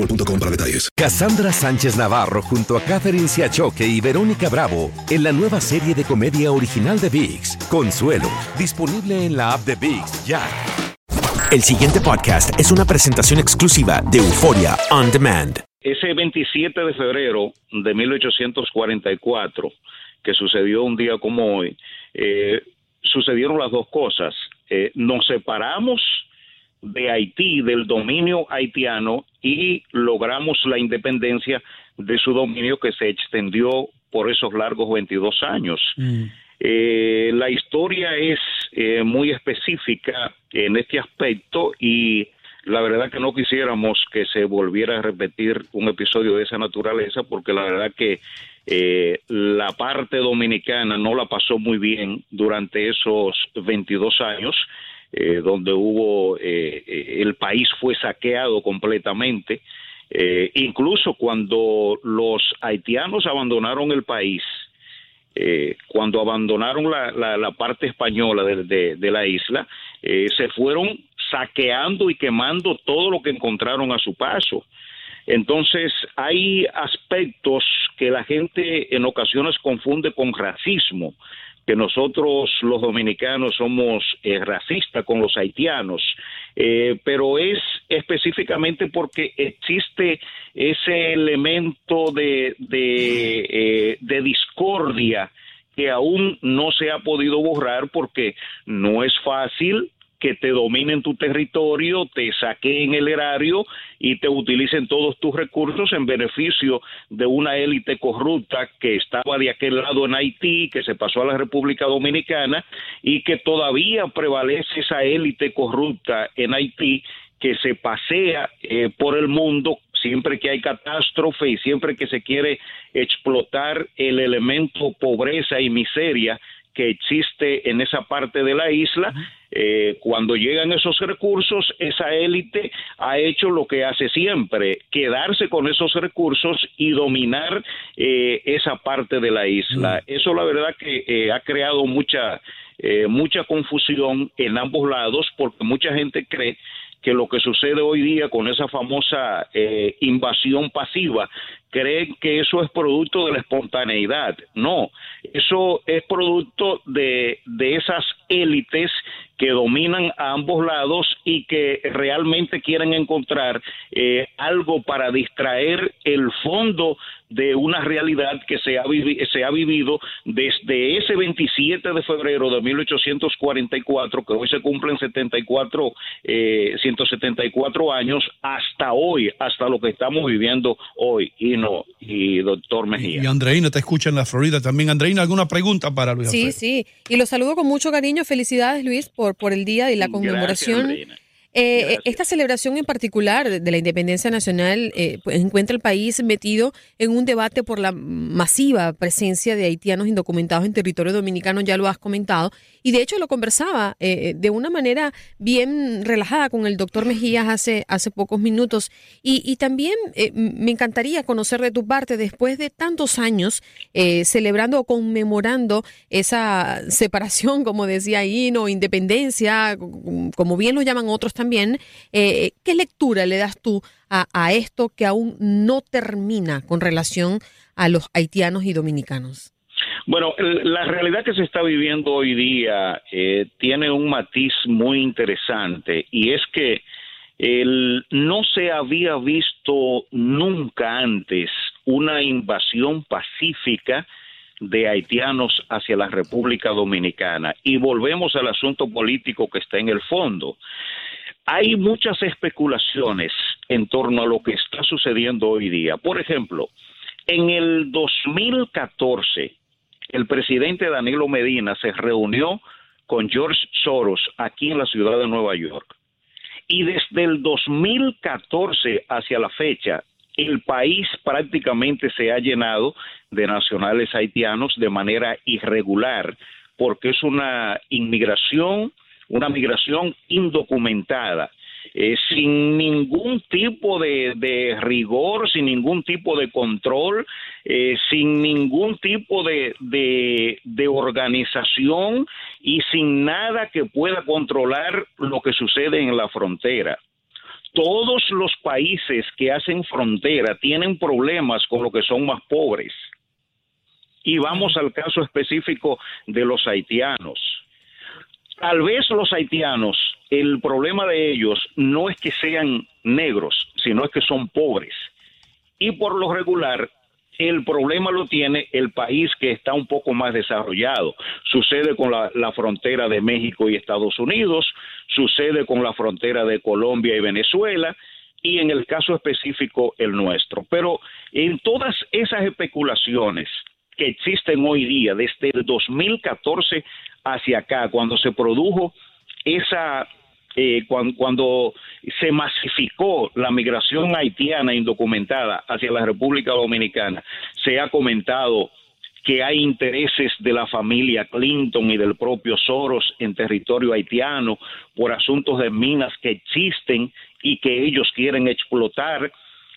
boostmobile.com para detalles. Cassandra Sánchez Navarro junto a Catherine Siachoque y Verónica Bravo en la nueva serie de comedia original de VIX, Consuelo, disponible en la app de VIX ya. El siguiente podcast es una presentación exclusiva de Euforia On Demand. Ese 27 de febrero de 1844, que sucedió un día como hoy, eh, sucedieron las dos cosas. Eh, nos separamos de Haití, del dominio haitiano, y logramos la independencia de su dominio que se extendió por esos largos 22 años. Eh, la historia es eh, muy específica en este aspecto y la verdad que no quisiéramos que se volviera a repetir un episodio de esa naturaleza porque la verdad que eh, la parte dominicana no la pasó muy bien durante esos 22 años eh, donde hubo eh, eh, el país fue saqueado completamente eh, incluso cuando los haitianos abandonaron el país cuando abandonaron la, la, parte española de, la isla, se fueron saqueando y quemando todo lo que encontraron a su paso. Entonces, hay aspectos que la gente en ocasiones confunde con racismo, que nosotros los dominicanos somos eh, racistas con los haitianos, eh, pero es específicamente porque existe ese elemento eh, de discordia que aún no se ha podido borrar porque no es fácil que te dominen tu territorio, te saqueen el erario y te utilicen todos tus recursos en beneficio de una élite corrupta que estaba de aquel lado en Haití, que se pasó a la República Dominicana y que todavía prevalece esa élite corrupta en Haití que se pasea eh, por el mundo siempre que hay catástrofe y siempre que se quiere explotar el elemento pobreza y miseria que existe en esa parte de la isla, eh, cuando llegan esos recursos, esa élite ha hecho lo que hace siempre, quedarse con esos recursos y dominar eh, esa parte de la isla. Eso la verdad que eh, ha creado mucha, eh, mucha confusión en ambos lados porque mucha gente cree que lo que sucede hoy día con esa famosa eh, invasión pasiva, creen que eso es producto de la espontaneidad. No, eso es producto de, de esas élites que dominan a ambos lados y que realmente quieren encontrar eh, algo para distraer el fondo de una realidad que se ha, vivi- se ha vivido desde ese 27 de febrero de 1844, que hoy se cumplen 74, eh, 174 años, hasta hoy, hasta lo que estamos viviendo hoy. Y no, y doctor Mejía. Y Andreina te escucha en la Florida también. Andreina, ¿alguna pregunta para Luis Sí, Alfredo? sí. Y lo saludo con mucho cariño. Felicidades, Luis, por, por el día y la conmemoración. Andreina. Eh, esta celebración en particular de la independencia nacional eh, pues, encuentra el país metido en un debate por la masiva presencia de haitianos indocumentados en territorio dominicano, ya lo has comentado, y de hecho lo conversaba eh, de una manera bien relajada con el doctor Mejías hace, hace pocos minutos, y, y también eh, me encantaría conocer de tu parte, después de tantos años eh, celebrando o conmemorando esa separación, como decía Hino, independencia, como bien lo llaman otros también. Eh, ¿Qué lectura le das tú a, esto que aún no termina con relación a los haitianos y dominicanos? Bueno, la realidad que se está viviendo hoy día eh, tiene un matiz muy interesante y es que el, no se había visto nunca antes una invasión pacífica de haitianos hacia la República Dominicana. Y volvemos al asunto político que está en el fondo. Hay muchas especulaciones en torno a lo que está sucediendo hoy día. Por ejemplo, en el 2014, el presidente Danilo Medina se reunió con George Soros aquí en la ciudad de Nueva York. Y desde el 2014 hacia la fecha, el país prácticamente se ha llenado de nacionales haitianos de manera irregular, porque es una inmigración, una migración indocumentada. Eh, sin ningún tipo de, rigor, sin ningún tipo de control, eh, sin ningún tipo de, de, organización y sin nada que pueda controlar lo que sucede en la frontera. Todos los países que hacen frontera tienen problemas con lo que son más pobres. Y vamos al caso específico de los haitianos. Tal vez los haitianos el problema de ellos no es que sean negros, sino es que son pobres. Y por lo regular, el problema lo tiene el país que está un poco más desarrollado. Sucede con la, frontera de México y Estados Unidos, sucede con la frontera de Colombia y Venezuela, y en el caso específico el nuestro. Pero en todas esas especulaciones que existen hoy día, desde el 2014 hacia acá, cuando se produjo esa eh, cuando, se masificó la migración haitiana indocumentada hacia la República Dominicana, se ha comentado que hay intereses de la familia Clinton y del propio Soros en territorio haitiano por asuntos de minas que existen y que ellos quieren explotar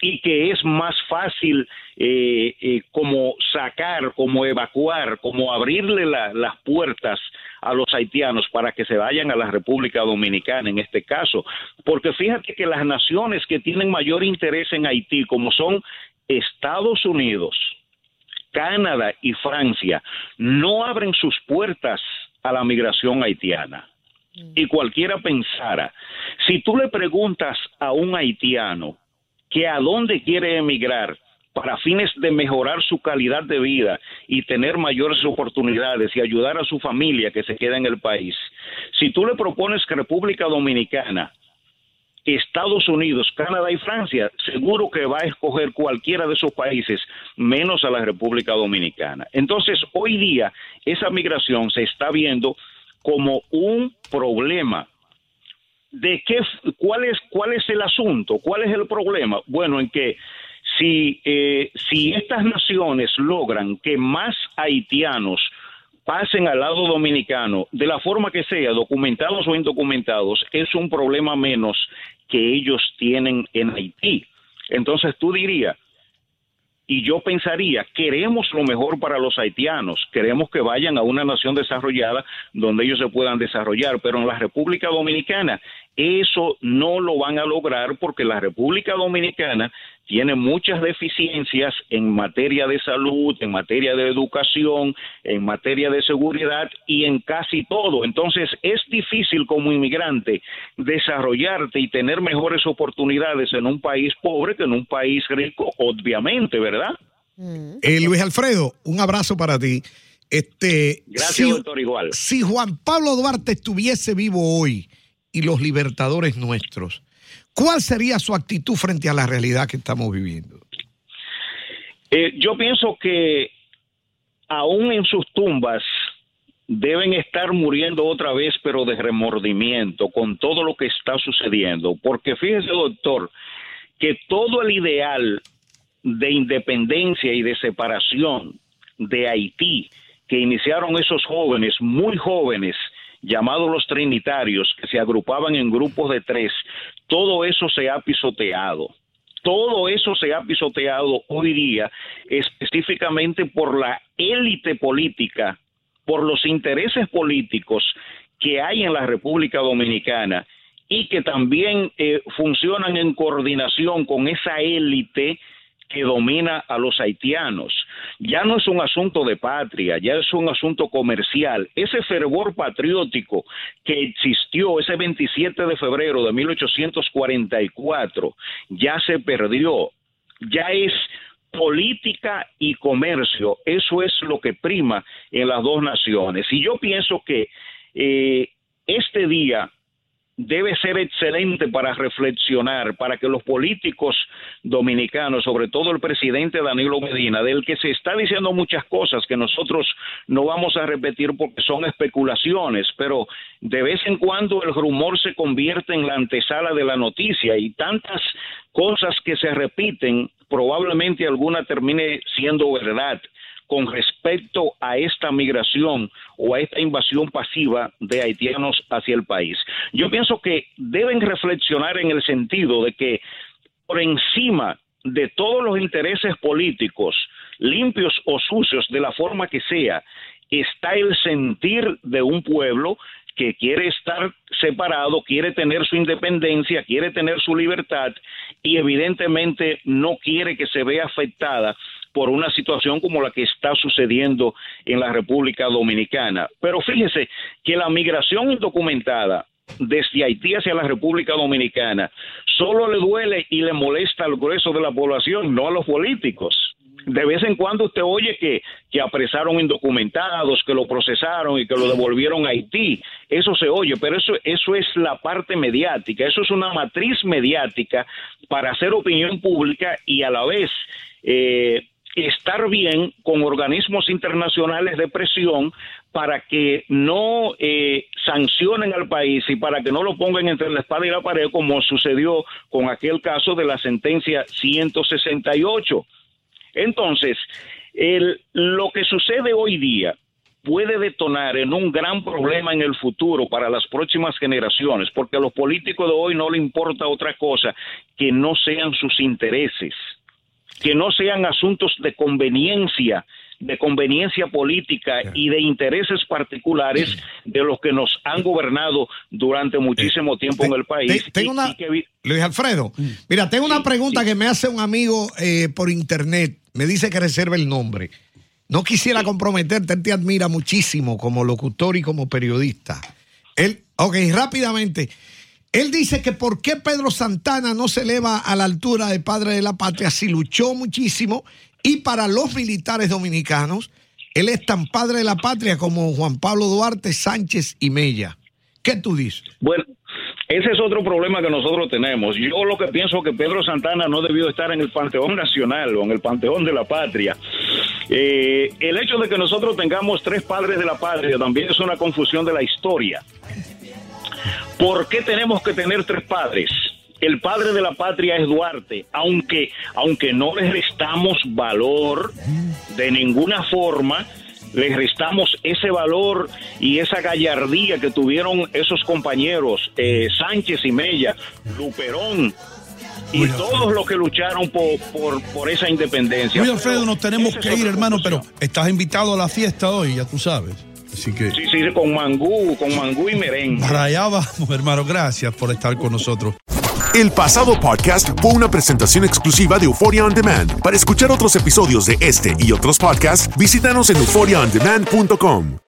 y que es más fácil eh, eh, como sacar, como evacuar, como abrirle las puertas a los haitianos para que se vayan a la República Dominicana en este caso. Porque fíjate que las naciones que tienen mayor interés en Haití, como son Estados Unidos, Canadá y Francia, no abren sus puertas a la migración haitiana. Y cualquiera pensara, si tú le preguntas a un haitiano que a dónde quiere emigrar, para fines de mejorar su calidad de vida y tener mayores oportunidades y ayudar a su familia que se queda en el país. Si tú le propones que República Dominicana, Estados Unidos, Canadá y Francia, seguro que va a escoger cualquiera de esos países, menos a la República Dominicana. Entonces, hoy día, esa migración se está viendo como un problema de qué, cuál es, cuál es el asunto, cuál es el problema. Bueno, en que si, eh, si estas naciones logran que más haitianos pasen al lado dominicano, de la forma que sea, documentados o indocumentados, es un problema menos que ellos tienen en Haití. Entonces tú dirías, y yo pensaría, queremos lo mejor para los haitianos, queremos que vayan a una nación desarrollada donde ellos se puedan desarrollar, pero en la República Dominicana eso no lo van a lograr porque la República Dominicana tiene muchas deficiencias en materia de salud, en materia de educación, en materia de seguridad y en casi todo. Entonces es difícil como inmigrante desarrollarte y tener mejores oportunidades en un país pobre que en un país rico, obviamente, ¿verdad? Eh, Luis Alfredo, un abrazo para ti. Este, Gracias, doctor, igual. Si Juan Pablo Duarte estuviese vivo hoy y los libertadores nuestros, ¿Cuál sería su actitud frente a la realidad que estamos viviendo? Eh, yo pienso que aún en sus tumbas deben estar muriendo otra vez, pero de remordimiento con todo lo que está sucediendo. Porque fíjese, doctor, que todo el ideal de independencia y de separación de Haití que iniciaron esos jóvenes, muy jóvenes, llamados los trinitarios, que se agrupaban en grupos de tres, todo eso se ha pisoteado. Todo eso se ha pisoteado hoy día específicamente por la élite política, por los intereses políticos que hay en la República Dominicana y que también eh, funcionan en coordinación con esa élite que domina a los haitianos. Ya no es un asunto de patria, ya es un asunto comercial. Ese fervor patriótico que existió ese 27 de febrero de 1844 ya se perdió, ya es política y comercio. Eso es lo que prima en las dos naciones. Y yo pienso que eh, este día debe ser excelente para reflexionar, para que los políticos dominicanos, sobre todo el presidente Danilo Medina, del que se está diciendo muchas cosas que nosotros no vamos a repetir porque son especulaciones, pero de vez en cuando el rumor se convierte en la antesala de la noticia y tantas cosas que se repiten, probablemente alguna termine siendo verdad con respecto a esta migración o a esta invasión pasiva de haitianos hacia el país. Yo pienso que deben reflexionar en el sentido de que por encima de todos los intereses políticos, limpios o sucios, de la forma que sea, está el sentir de un pueblo que quiere estar separado, quiere tener su independencia, quiere tener su libertad y evidentemente no quiere que se vea afectada por una situación como la que está sucediendo en la República Dominicana. Pero fíjese que la migración indocumentada desde Haití hacia la República Dominicana solo le duele y le molesta al grueso de la población, no a los políticos. De vez en cuando usted oye que, que apresaron indocumentados, que lo procesaron y que lo devolvieron a Haití. Eso se oye, pero eso, eso es la parte mediática, eso es una matriz mediática para hacer opinión pública y a la vez eh, estar bien con organismos internacionales de presión para que no eh, sancionen al país y para que no lo pongan entre la espada y la pared como sucedió con aquel caso de la sentencia 168. Entonces, el, lo que sucede hoy día puede detonar en un gran problema en el futuro para las próximas generaciones, porque a los políticos de hoy no le importa otra cosa que no sean sus intereses que no sean asuntos de conveniencia, de conveniencia política y de intereses particulares de los que nos han gobernado durante muchísimo eh, tiempo en el país. Tengo una, Luis Alfredo, mm. mira, tengo una pregunta que me hace un amigo eh, por internet. Me dice que reserve el nombre. No quisiera comprometerte, él te admira muchísimo como locutor y como periodista. Él, ok, rápidamente. Él dice que por qué Pedro Santana no se eleva a la altura de padre de la patria si luchó muchísimo y para los militares dominicanos, él es tan padre de la patria como Juan Pablo Duarte, Sánchez y Mella. ¿Qué tú dices? Bueno, ese es otro problema que nosotros tenemos. Yo lo que pienso que Pedro Santana no debió estar en el Panteón Nacional o en el Panteón de la Patria. Eh, el hecho de que nosotros tengamos tres padres de la patria también es una confusión de la historia. ¿Por qué tenemos que tener tres padres? El padre de la patria es Duarte, aunque, aunque no le restamos valor de ninguna forma, le restamos ese valor y esa gallardía que tuvieron esos compañeros, eh, Sánchez y Mella, Luperón, y todos los que lucharon por, por, por esa independencia. Muy Alfredo, nos tenemos que ir, hermano, pero estás invitado a la fiesta hoy, ya tú sabes. Sí, sí, con mangú, con mangú y merengue. Para allá vamos, hermano. Gracias por estar con nosotros. El pasado podcast fue una presentación exclusiva de Euphoria On Demand. Para escuchar otros episodios de este y otros podcasts, visítanos en euphoriaondemand.com.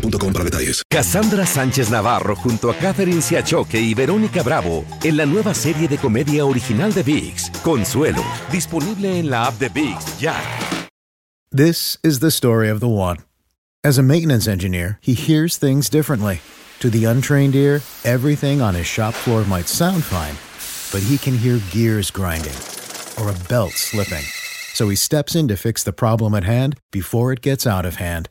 para detalles. Cassandra Sánchez Navarro junto a Catherine Siachoque y Verónica Bravo en la nueva serie de comedia original de VIX, Consuelo, disponible en la app de VIX ya. This is the story of the one. As a maintenance engineer, he hears things differently. To the untrained ear, everything on his shop floor might sound fine, but he can hear gears grinding or a belt slipping. So he steps in to fix the problem at hand before it gets out of hand